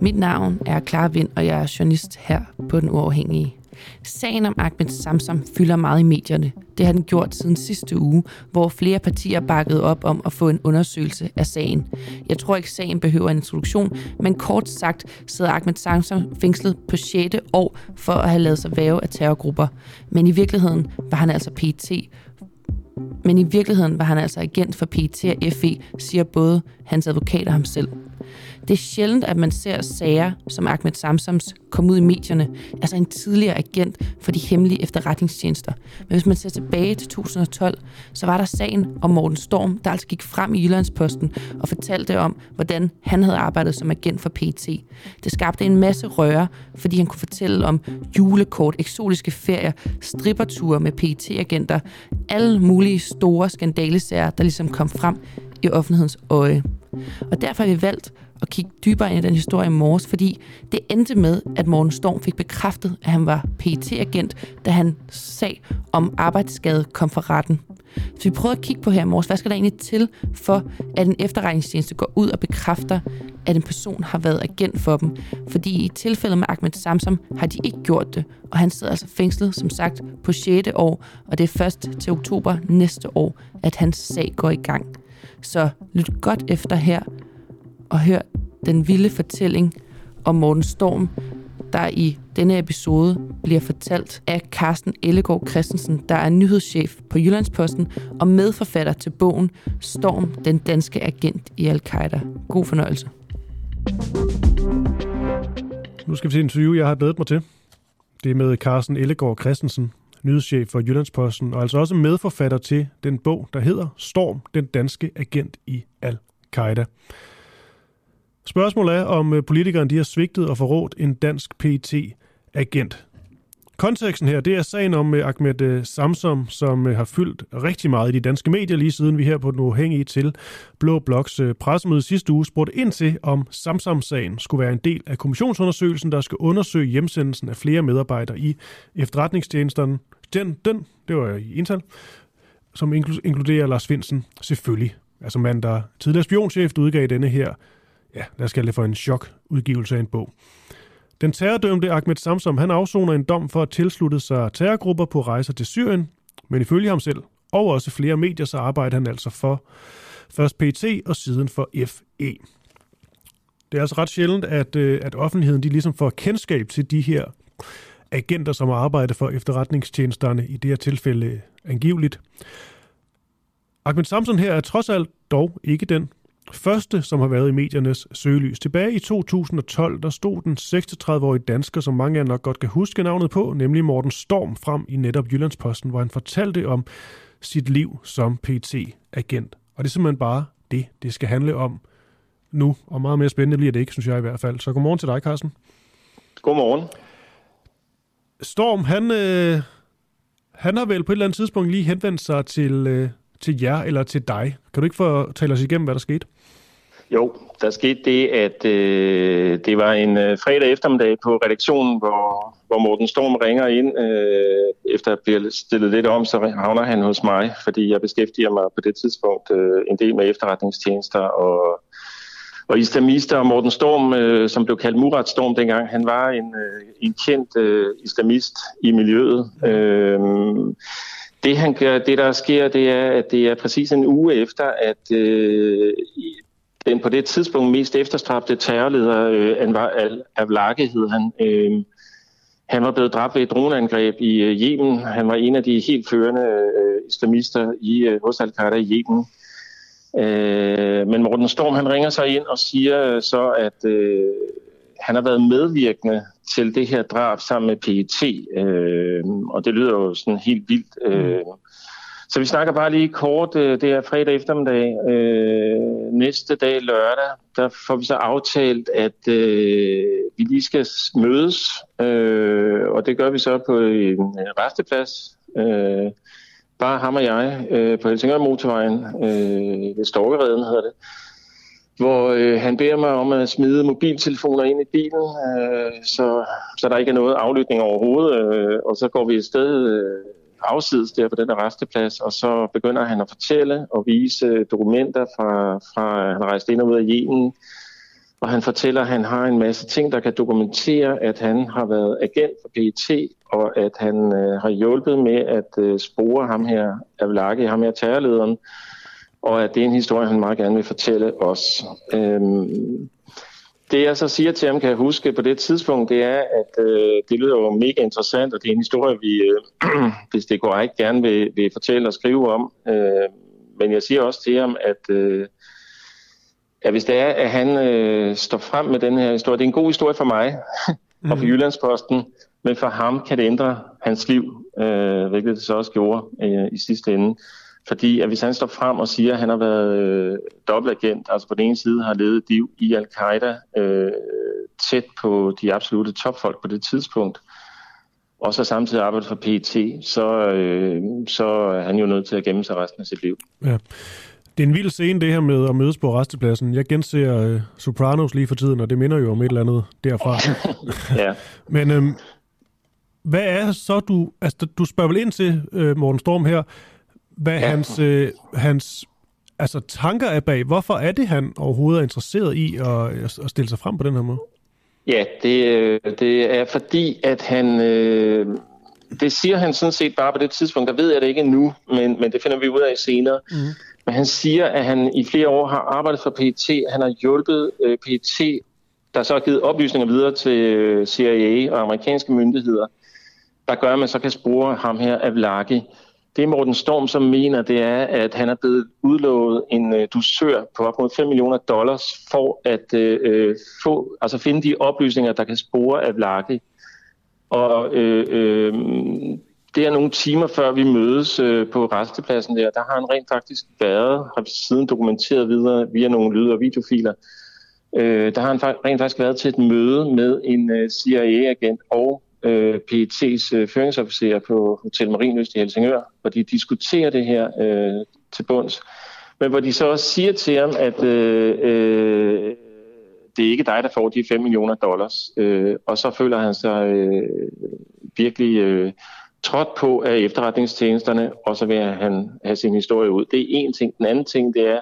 Mit navn er Clara Vind, og jeg er journalist her på Den Uafhængige. Sagen om Ahmed Samsam fylder meget i medierne. Det har den gjort siden sidste uge, hvor flere partier bakkede op om at få en undersøgelse af sagen. Jeg tror ikke, sagen behøver en introduktion, men kort sagt sidder Ahmed Samsam fængslet på 6. år for at have lavet sig væve af terrorgrupper. Men i virkeligheden var han altså PT men i virkeligheden var han altså agent for PET og FE, siger både hans advokat og ham selv. Det er sjældent, at man ser sager som Ahmed Samsams komme ud i medierne, altså en tidligere agent for de hemmelige efterretningstjenester. Men hvis man ser tilbage til 2012, så var der sagen om Morten Storm, der altså gik frem i Jyllandsposten og fortalte om, hvordan han havde arbejdet som agent for PT. Det skabte en masse røre, fordi han kunne fortælle om julekort, eksotiske ferier, stripperture med PT agenter alle mulige store skandalesager, der ligesom kom frem i offentlighedens øje. Og derfor har vi valgt at kigge dybere ind i den historie i morges, fordi det endte med, at Morten Storm fik bekræftet, at han var pt agent da han sag om arbejdsskade kom for retten. Så vi prøvede at kigge på her i morges, hvad skal der egentlig til for, at en efterretningstjeneste går ud og bekræfter, at en person har været agent for dem. Fordi i tilfældet med Ahmed Samsam har de ikke gjort det, og han sidder altså fængslet, som sagt, på 6. år, og det er først til oktober næste år, at hans sag går i gang. Så lyt godt efter her og hør den vilde fortælling om Morten Storm, der i denne episode bliver fortalt af Carsten Ellegaard Christensen, der er nyhedschef på Jyllandsposten og medforfatter til bogen Storm, den danske agent i Al-Qaida. God fornøjelse. Nu skal vi se en interview, jeg har glædet mig til. Det er med Carsten Ellegaard Christensen, nyhedschef for Jyllandsposten, og altså også medforfatter til den bog, der hedder Storm, den danske agent i Al-Qaida. Spørgsmålet er, om øh, politikeren de har svigtet og forrådt en dansk pt agent Konteksten her, det er sagen om øh, Ahmed øh, Samsom, som øh, har fyldt rigtig meget i de danske medier, lige siden vi her på den uafhængige til Blå Bloks øh, pressemøde sidste uge spurgte ind til, om Samsom-sagen skulle være en del af kommissionsundersøgelsen, der skal undersøge hjemsendelsen af flere medarbejdere i efterretningstjenesterne. Den, den det var i Intel, som inkluderer Lars Finsen, selvfølgelig. Altså mand, der tidligere spionchef, udgav denne her ja, lad os kalde det for en chok-udgivelse af en bog. Den terrordømte Ahmed Samsom, han afsoner en dom for at tilslutte sig terrorgrupper på rejser til Syrien, men ifølge ham selv, og også flere medier, så arbejder han altså for først PT og siden for FE. Det er altså ret sjældent, at, øh, at offentligheden de ligesom får kendskab til de her agenter, som arbejder for efterretningstjenesterne, i det her tilfælde angiveligt. Ahmed Samson her er trods alt dog ikke den første, som har været i mediernes søgelys. Tilbage i 2012, der stod den 36-årige dansker, som mange af nok godt kan huske navnet på, nemlig Morten Storm, frem i netop Jyllandsposten, hvor han fortalte om sit liv som PT-agent. Og det er simpelthen bare det, det skal handle om nu, og meget mere spændende bliver det ikke, synes jeg i hvert fald. Så godmorgen til dig, Carsten. Godmorgen. Storm, han, øh, han har vel på et eller andet tidspunkt lige henvendt sig til, øh, til jer eller til dig. Kan du ikke fortælle os igennem, hvad der skete? Jo, der skete det, at øh, det var en øh, fredag eftermiddag på redaktionen, hvor, hvor Morten Storm ringer ind. Øh, efter at blive stillet lidt om, så havner han hos mig, fordi jeg beskæftiger mig på det tidspunkt øh, en del med efterretningstjenester og, og islamister. Og Morten Storm, øh, som blev kaldt Murat Storm dengang, han var en, øh, en kendt øh, islamist i miljøet. Øh, det, han gør, det der sker, det er, at det er præcis en uge efter, at øh, den på det tidspunkt mest efterstræbte terrorleder, øh, Anwar al-Awlaki hed han, øh, han var blevet dræbt ved et droneangreb i øh, Yemen. Han var en af de helt førende øh, islamister i, øh, hos al-Qaida i Yemen. Øh, men Morten Storm han ringer sig ind og siger så, at øh, han har været medvirkende til det her drab sammen med PET, øh, og det lyder jo sådan helt vildt. Øh. Mm. Så vi snakker bare lige kort, øh, det er fredag eftermiddag. Øh, næste dag lørdag, der får vi så aftalt, at øh, vi lige skal mødes, øh, og det gør vi så på en resteplads. Øh, bare ham og jeg øh, på Helsingør Motorvejen, øh, ved Storkereden hedder det hvor øh, han beder mig om at smide mobiltelefoner ind i bilen, øh, så, så der ikke er noget aflytning overhovedet, øh, og så går vi et sted øh, afsides der på den der resteplads, og så begynder han at fortælle og vise dokumenter fra, fra han rejste ind og ud af Yemen, og han fortæller, at han har en masse ting, der kan dokumentere, at han har været agent for PET, og at han øh, har hjulpet med at øh, spore ham her, Avlaki, ham her terrorlederen, og at det er en historie, han meget gerne vil fortælle os. Øhm, det jeg så siger til ham, kan jeg huske på det tidspunkt, det er, at øh, det lyder jo mega interessant, og det er en historie, vi, øh, hvis det går ikke gerne vil, vil fortælle og skrive om. Øh, men jeg siger også til ham, at, øh, at hvis det er, at han øh, står frem med den her historie, det er en god historie for mig og for mhm. Jyllandsposten, men for ham kan det ændre hans liv, øh, hvilket det så også gjorde øh, i sidste ende. Fordi at hvis han står frem og siger, at han har været øh, dobbeltagent, altså på den ene side har levet liv i Al-Qaida øh, tæt på de absolute topfolk på det tidspunkt, og så samtidig arbejdet for PET, så, øh, så er han jo nødt til at gemme sig resten af sit liv. Ja. Det er en vild scene, det her med at mødes på restepladsen. Jeg genser uh, Sopranos lige for tiden, og det minder jo om et eller andet derfra. ja. Men øhm, hvad er så du... Altså, du spørger vel ind til, uh, Morten Storm her, hvad ja. hans, uh, hans altså, tanker er bag. Hvorfor er det, han overhovedet er interesseret i at, at stille sig frem på den her måde? Ja, det, det er fordi, at han... Øh, det siger han sådan set bare på det tidspunkt. Der ved jeg det ikke nu, men, men det finder vi ud af senere. Mm. Men han siger, at han i flere år har arbejdet for PET. Han har hjulpet øh, PET, der så har givet oplysninger videre til øh, CIA og amerikanske myndigheder, der gør, at man så kan spore ham her af Vlaki. Det Morten Storm som mener, det er, at han er blevet udlovet en øh, dusør på op mod 5 millioner dollars for at øh, øh, få, altså finde de oplysninger, der kan spore af Vlaki. Og øh, øh, det er nogle timer før vi mødes øh, på restepladsen der, der har han rent faktisk været, har siden dokumenteret videre via nogle lyd- og videofiler, øh, der har han rent faktisk været til et møde med en øh, CIA-agent og øh, PET's øh, føringsofficerer på Hotel Marienøst i Helsingør, hvor de diskuterer det her øh, til bunds. Men hvor de så også siger til ham, at øh, øh, det er ikke dig, der får de 5 millioner dollars. Øh, og så føler han sig øh, virkelig øh, trådt på af efterretningstjenesterne, og så vil han have sin historie ud. Det er en ting. Den anden ting, det er,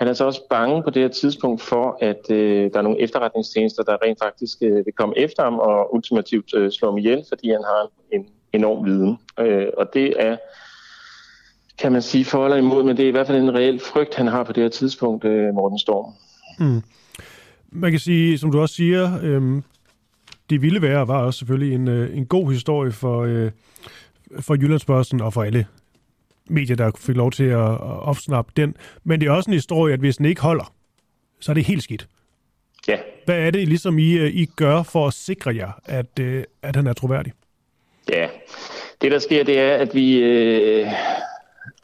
han er så også bange på det her tidspunkt for, at øh, der er nogle efterretningstjenester, der rent faktisk øh, vil komme efter ham og ultimativt øh, slå ham ihjel, fordi han har en enorm viden. Øh, og det er, kan man sige, for eller imod, men det er i hvert fald en reel frygt, han har på det her tidspunkt, øh, Morten Storm. Mm. Man kan sige, som du også siger, øh, det ville være, var også selvfølgelig en, øh, en god historie for, øh, for Jyllandsbørsen og for alle medier, der fik lov til at, at opsnappe den. Men det er også en historie, at hvis den ikke holder, så er det helt skidt. Ja. Hvad er det, ligesom I, øh, I gør for at sikre jer, at, øh, at han er troværdig? Ja, det der sker, det er, at vi... Øh,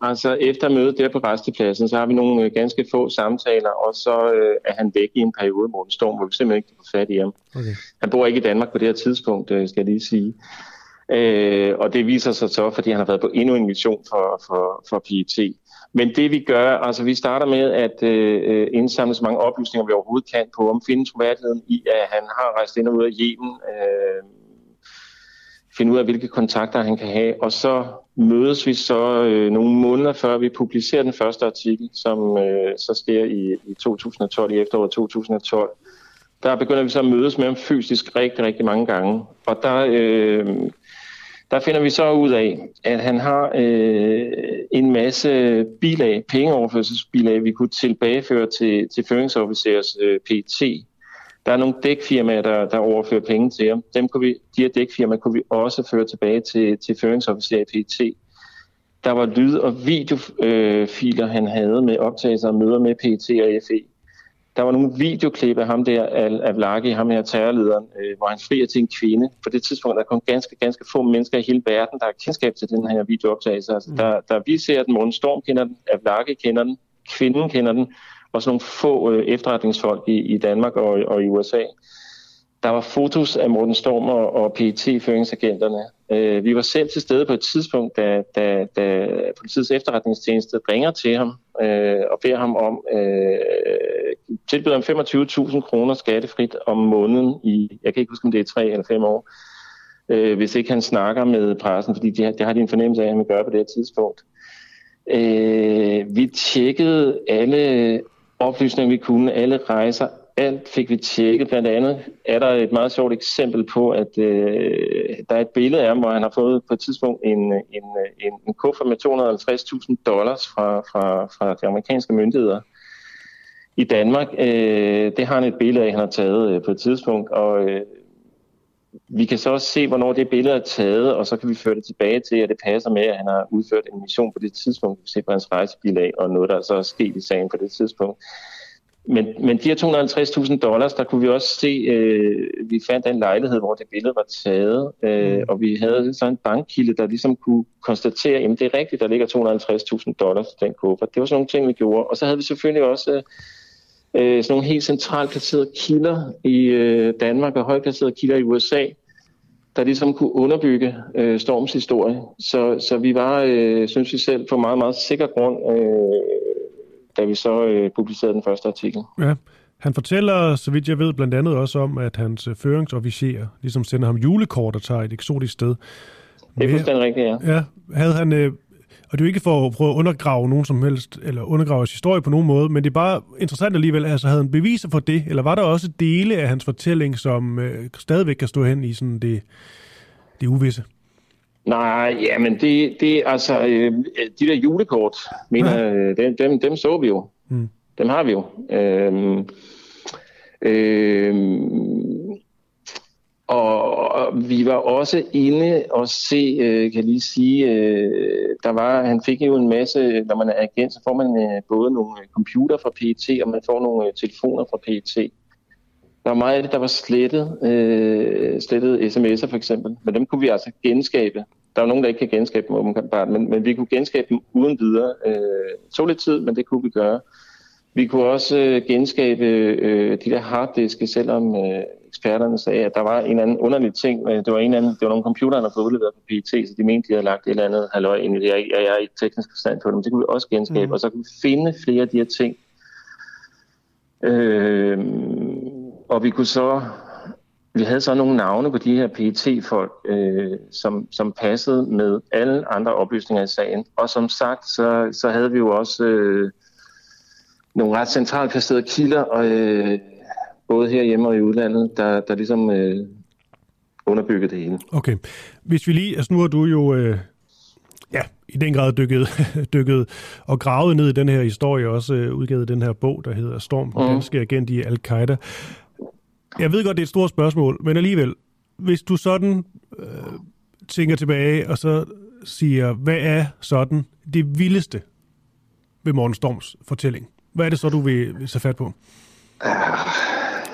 altså efter mødet der på restepladsen, så har vi nogle øh, ganske få samtaler, og så øh, er han væk i en periode, Morten Storm, hvor vi simpelthen ikke kan få fat i ham. Okay. Han bor ikke i Danmark på det her tidspunkt, skal jeg lige sige. Øh, og det viser sig så, fordi han har været på endnu en mission for, for, for PET. Men det vi gør, altså vi starter med at øh, øh indsamle så mange oplysninger, vi overhovedet kan på om finde troværdigheden i, at han har rejst ind og ud af Yemen, øh, finde ud af, hvilke kontakter han kan have, og så mødes vi så øh, nogle måneder før vi publicerer den første artikel, som øh, så sker i, i 2012, i efteråret 2012. Der begynder vi så at mødes med ham fysisk rigtig, rigtig mange gange. Og der øh, der finder vi så ud af, at han har øh, en masse bilag, pengeoverførselsbilag, vi kunne tilbageføre til, til føringsofficers øh, PT. Der er nogle dækfirmaer, der, der overfører penge til ham. Dem kunne vi, de her dækfirmaer kunne vi også føre tilbage til, til føringsofficer i PT. Der var lyd- og videofiler, øh, han havde med optagelser og møder med PT og FE. Der var nogle videoklip af ham der, af Vlaki, ham her terrorlederen, øh, hvor han frier til en kvinde. På det tidspunkt der er kun ganske, ganske få mennesker i hele verden, der har kendskab til den her videooptagelse. Altså, mm. der, der vi ser den, Morten Storm kender den, Vlaki kender den, kvinden kender den, og sådan nogle få øh, efterretningsfolk i, i Danmark og, og i USA. Der var fotos af Morten Storm og, og PET-føringsagenterne. Øh, vi var selv til stede på et tidspunkt, da, da, da politiets efterretningstjeneste ringer til ham øh, og beder ham om, øh, tilbyder ham 25.000 kroner skattefrit om måneden i, jeg kan ikke huske, om det er tre eller fem år, øh, hvis ikke han snakker med pressen, fordi det, det har de en fornemmelse af, at han vil gøre på det her tidspunkt. Øh, vi tjekkede alle oplysninger, vi kunne, alle rejser, alt fik vi tjekket. Blandt andet er der et meget sjovt eksempel på, at øh, der er et billede af ham, hvor han har fået på et tidspunkt en, en, en, en kuffert med 250.000 dollars fra, fra, fra de amerikanske myndigheder i Danmark. Øh, det har han et billede af, han har taget øh, på et tidspunkt, og øh, vi kan så også se, hvornår det billede er taget, og så kan vi føre det tilbage til, at det passer med, at han har udført en mission på det tidspunkt. Vi kan se på hans rejsebilag, og noget, der så er sket i sagen på det tidspunkt. Men, men de her 250.000 dollars, der kunne vi også se, øh, vi fandt en lejlighed, hvor det billede var taget, øh, mm. og vi havde så en bankkilde, der ligesom kunne konstatere, at det er rigtigt, der ligger 250.000 dollars i den kuffert. Det var sådan nogle ting, vi gjorde. Og så havde vi selvfølgelig også øh, øh, sådan nogle helt centralt placerede kilder i øh, Danmark og højt placerede kilder i USA, der ligesom kunne underbygge øh, Storms historie. Så, så vi var, øh, synes vi selv, på meget, meget sikker grund, øh, da vi så øh, publicerede den første artikel. Ja. Han fortæller, så vidt jeg ved, blandt andet også om, at hans øh, føringsofficer ligesom sender ham julekort og tager et eksotisk sted. Det er fuldstændig rigtigt, ja. Ja, havde han, øh, og det er jo ikke for at prøve at undergrave nogen som helst, eller undergrave hans historie på nogen måde, men det er bare interessant alligevel, altså havde han beviser for det, eller var der også dele af hans fortælling, som øh, stadigvæk kan stå hen i sådan det, det uvisse? Nej, ja, men det, det altså, øh, de der julekort, mener, øh, dem, dem, dem så vi jo. Mm. Dem har vi jo. Øh, øh, og vi var også inde og se, øh, kan lige sige, øh, der var, han fik jo en masse, når man er agent, så får man øh, både nogle computer fra PET, og man får nogle telefoner fra PET. Der var meget af det, der var slettet, øh, slettet sms'er for eksempel, men dem kunne vi altså genskabe. Der er nogen, der ikke kan genskabe dem åbenbart, men, men vi kunne genskabe dem uden videre. Øh, det tog lidt tid, men det kunne vi gøre. Vi kunne også øh, genskabe øh, de der harddiske, selvom øh, eksperterne sagde, at der var en anden underlig ting. Det var, en anden, det var nogle computere, der fået udleveret på PET, så de mente, de havde lagt et eller andet halløj ind i det. Jeg, jeg er i teknisk forstand på dem. Det kunne vi også genskabe, mm. og så kunne vi finde flere af de her ting. Øh, og vi kunne så vi havde så nogle navne på de her PET-folk, øh, som, som passede med alle andre oplysninger i sagen. Og som sagt, så, så havde vi jo også øh, nogle ret centralt placerede kilder, og, øh, både herhjemme og i udlandet, der, der ligesom øh, underbyggede det hele. Okay. Hvis vi lige, altså nu har du jo... Øh ja, i den grad dykket, dykket og gravet ned i den her historie, også øh, udgivet den her bog, der hedder Storm, den danske agent i Al-Qaida. Jeg ved godt, det er et stort spørgsmål, men alligevel, hvis du sådan øh, tænker tilbage, og så siger, hvad er sådan det vildeste ved Morten Storms fortælling? Hvad er det så, du vil, vil tage fat på? Uh,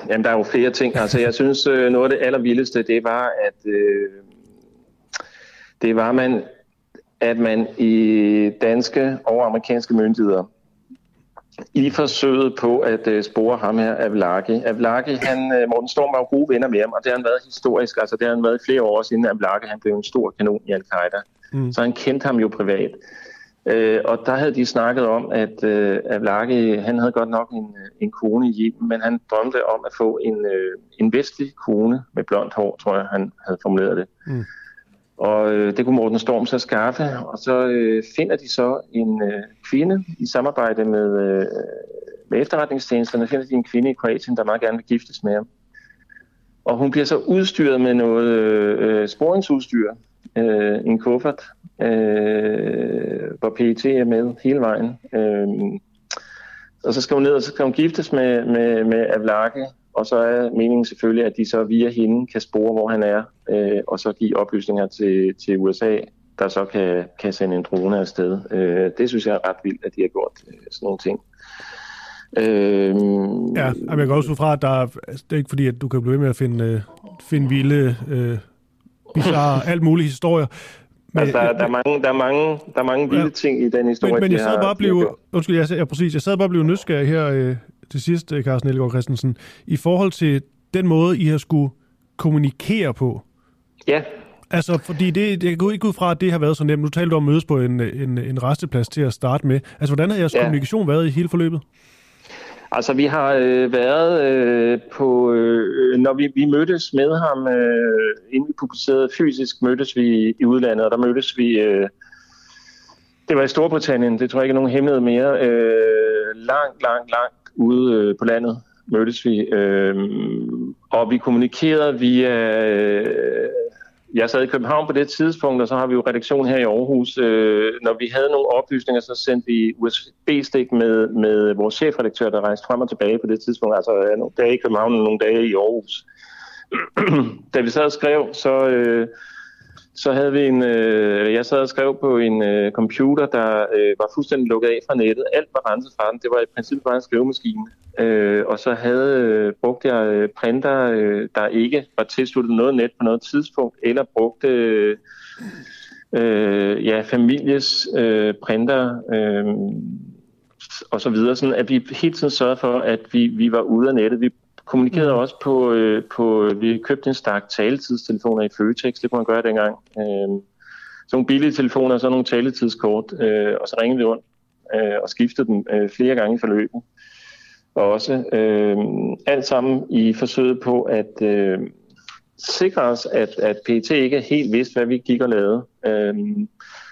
jamen, der er jo flere ting. Altså, jeg synes, øh, noget af det allervildeste, det var, at øh, det var, man, at man i danske og amerikanske myndigheder i forsøget på at uh, spore ham her, Avlaki. Avlaki, han, uh, Morten Storm var jo gode venner med ham, og det har han været historisk. Altså, det har han været flere år siden, Avlaki han blev en stor kanon i Al-Qaida. Mm. Så han kendte ham jo privat. Uh, og der havde de snakket om, at uh, Avlaki, han havde godt nok en, en kone i hjem, men han drømte om at få en, uh, en vestlig kone med blondt hår, tror jeg, han havde formuleret det. Mm. Og øh, det kunne Morten Storm så skaffe, og så øh, finder de så en øh, kvinde i samarbejde med, øh, med efterretningstjenesterne, finder de en kvinde i Kroatien, der meget gerne vil giftes med ham. Og hun bliver så udstyret med noget øh, øh sporingsudstyr, øh, en kuffert, øh, hvor PET er med hele vejen. Øh, og så skal hun ned, og så skal hun giftes med, med, med Avlaki, og så er meningen selvfølgelig, at de så via hende kan spore, hvor han er, øh, og så give oplysninger til, til USA, der så kan, kan sende en drone afsted. Øh, det synes jeg er ret vildt, at de har gjort øh, sådan nogle ting. Øh, ja, jeg kan også fra, at der er, altså, det er ikke fordi, at du kan blive ved med at finde, øh, finde vilde, øh, bizarre, alt mulige historier. Men, altså, der, der, er mange, der, er mange, der er mange vilde ja, ting i den historie. Men, men jeg sad bare blive, undskyld, jeg, jeg, præcis, jeg sad bare blive nysgerrig her øh, til sidst, øh, Carsten Ellegaard Christensen, i forhold til den måde, I har skulle kommunikere på. Ja. Altså, fordi det, det går ikke ud fra, at det har været så nemt. Nu talte du om at mødes på en, en, en resteplads til at starte med. Altså, hvordan har jeres ja. kommunikation været i hele forløbet? Altså, vi har øh, været øh, på... Øh, når vi, vi mødtes med ham, øh, inden vi publicerede fysisk, mødtes vi i udlandet, og der mødtes vi... Øh, det var i Storbritannien, det tror jeg ikke er nogen hemmelighed mere. Øh, langt, langt, langt ude øh, på landet mødtes vi. Øh, og vi kommunikerede via... Øh, jeg sad i København på det tidspunkt, og så har vi jo redaktion her i Aarhus. Øh, når vi havde nogle oplysninger, så sendte vi USB-stik med, med vores chefredaktør, der rejste frem og tilbage på det tidspunkt. Altså nogle dage i København og nogle dage i Aarhus. da vi sad og skrev, så... Øh, så havde vi en, øh, jeg sad og skrev på en øh, computer, der øh, var fuldstændig lukket af fra nettet. Alt var renset fra den. Det var i princippet bare en skrivemaskine. Øh, og så havde øh, brugt jeg øh, printer, øh, der ikke var tilsluttet noget net på noget tidspunkt, eller brugte øh, øh, ja, families øh, printer øh, og så videre, sådan at vi hele tiden sørgede for, at vi, vi var ude af nettet. Vi kommunikerede mm. også på, øh, på, vi købte en stak taletidstelefoner i Føtex, det kunne man gøre dengang. Øh, sådan nogle billige telefoner og så nogle taletidskort, øh, og så ringede vi rundt øh, og skiftede dem øh, flere gange i forløbet. Og også øh, alt sammen i forsøget på at øh, sikre os, at, at PET ikke helt vidste, hvad vi gik og lavede. Øh,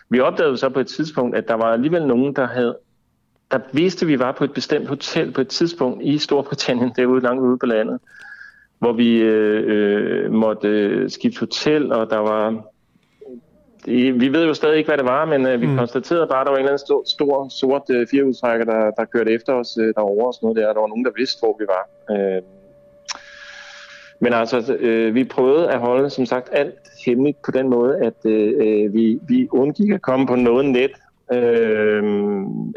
vi opdagede så på et tidspunkt, at der var alligevel nogen, der havde der vidste, at vi var på et bestemt hotel på et tidspunkt i Storbritannien, derude langt ude på landet, hvor vi øh, øh, måtte øh, skifte hotel, og der var... Vi ved jo stadig ikke, hvad det var, men øh, vi mm. konstaterede bare, at der var en eller anden stor, stor sort øh, firehjulstrækker, der, der kørte efter os øh, derovre og sådan noget der. Der var nogen, der vidste, hvor vi var. Øh, men altså, øh, vi prøvede at holde, som sagt, alt hemmeligt på den måde, at øh, øh vi, vi undgik at komme på noget net, øh,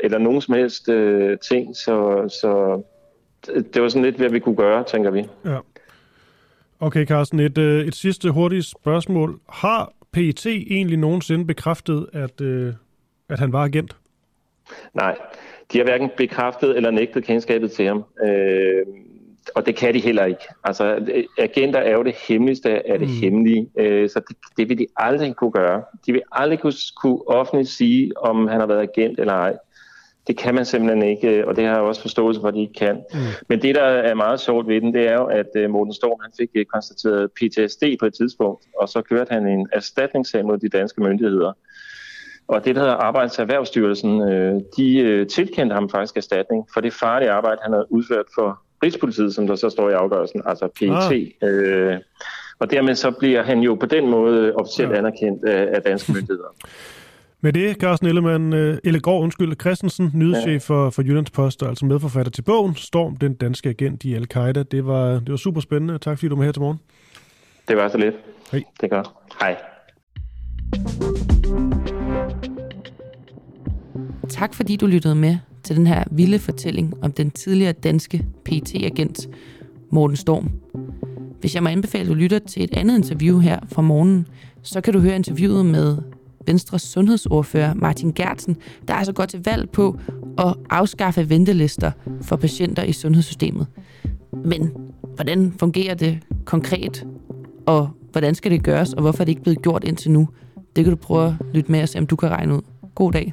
eller nogen som helst øh, ting, så, så det var sådan lidt, hvad vi kunne gøre, tænker vi. Ja. Okay, Carsten, et, øh, et sidste hurtigt spørgsmål. Har PET egentlig nogensinde bekræftet, at, øh, at han var agent? Nej, de har hverken bekræftet eller nægtet kendskabet til ham. Øh, og det kan de heller ikke. Altså, agenter er jo det hemmeligste af det mm. hemmelige, øh, så det, det vil de aldrig kunne gøre. De vil aldrig kunne, kunne offentligt sige, om han har været agent eller ej. Det kan man simpelthen ikke, øh, og det har jeg også forståelse for, at de ikke kan. Mm. Men det, der er meget sjovt ved den, det er jo, at uh, Morten Storm han fik uh, konstateret PTSD på et tidspunkt, og så kørte han en erstatningssag mod de danske myndigheder. Og det, der hedder Arbejdserhvervsstyrelsen, uh, de uh, tilkendte ham faktisk erstatning for det farlige arbejde, han havde udført for Rigspolitiet, som der så står i afgørelsen, altså PET. Ah. Øh, og dermed så bliver han jo på den måde officielt ja. anerkendt af, af danske myndigheder. Med det, Carsten Ellemann, uh, Ellegaard, undskyld, Christensen, nyhedschef ja. for, for Jyllandspost, og altså medforfatter til bogen, Storm, den danske agent i Al-Qaida. Det var, det var super spændende. Tak fordi du var her til morgen. Det var så lidt. Hej. Det er godt. Hej. Tak fordi du lyttede med til den her vilde fortælling om den tidligere danske pt agent Morten Storm. Hvis jeg må anbefale, at du lytter til et andet interview her fra morgenen, så kan du høre interviewet med Venstres sundhedsordfører Martin Gertsen, der altså går til valg på at afskaffe ventelister for patienter i sundhedssystemet. Men hvordan fungerer det konkret, og hvordan skal det gøres, og hvorfor er det ikke blevet gjort indtil nu? Det kan du prøve at lytte med og se, om du kan regne ud. God dag.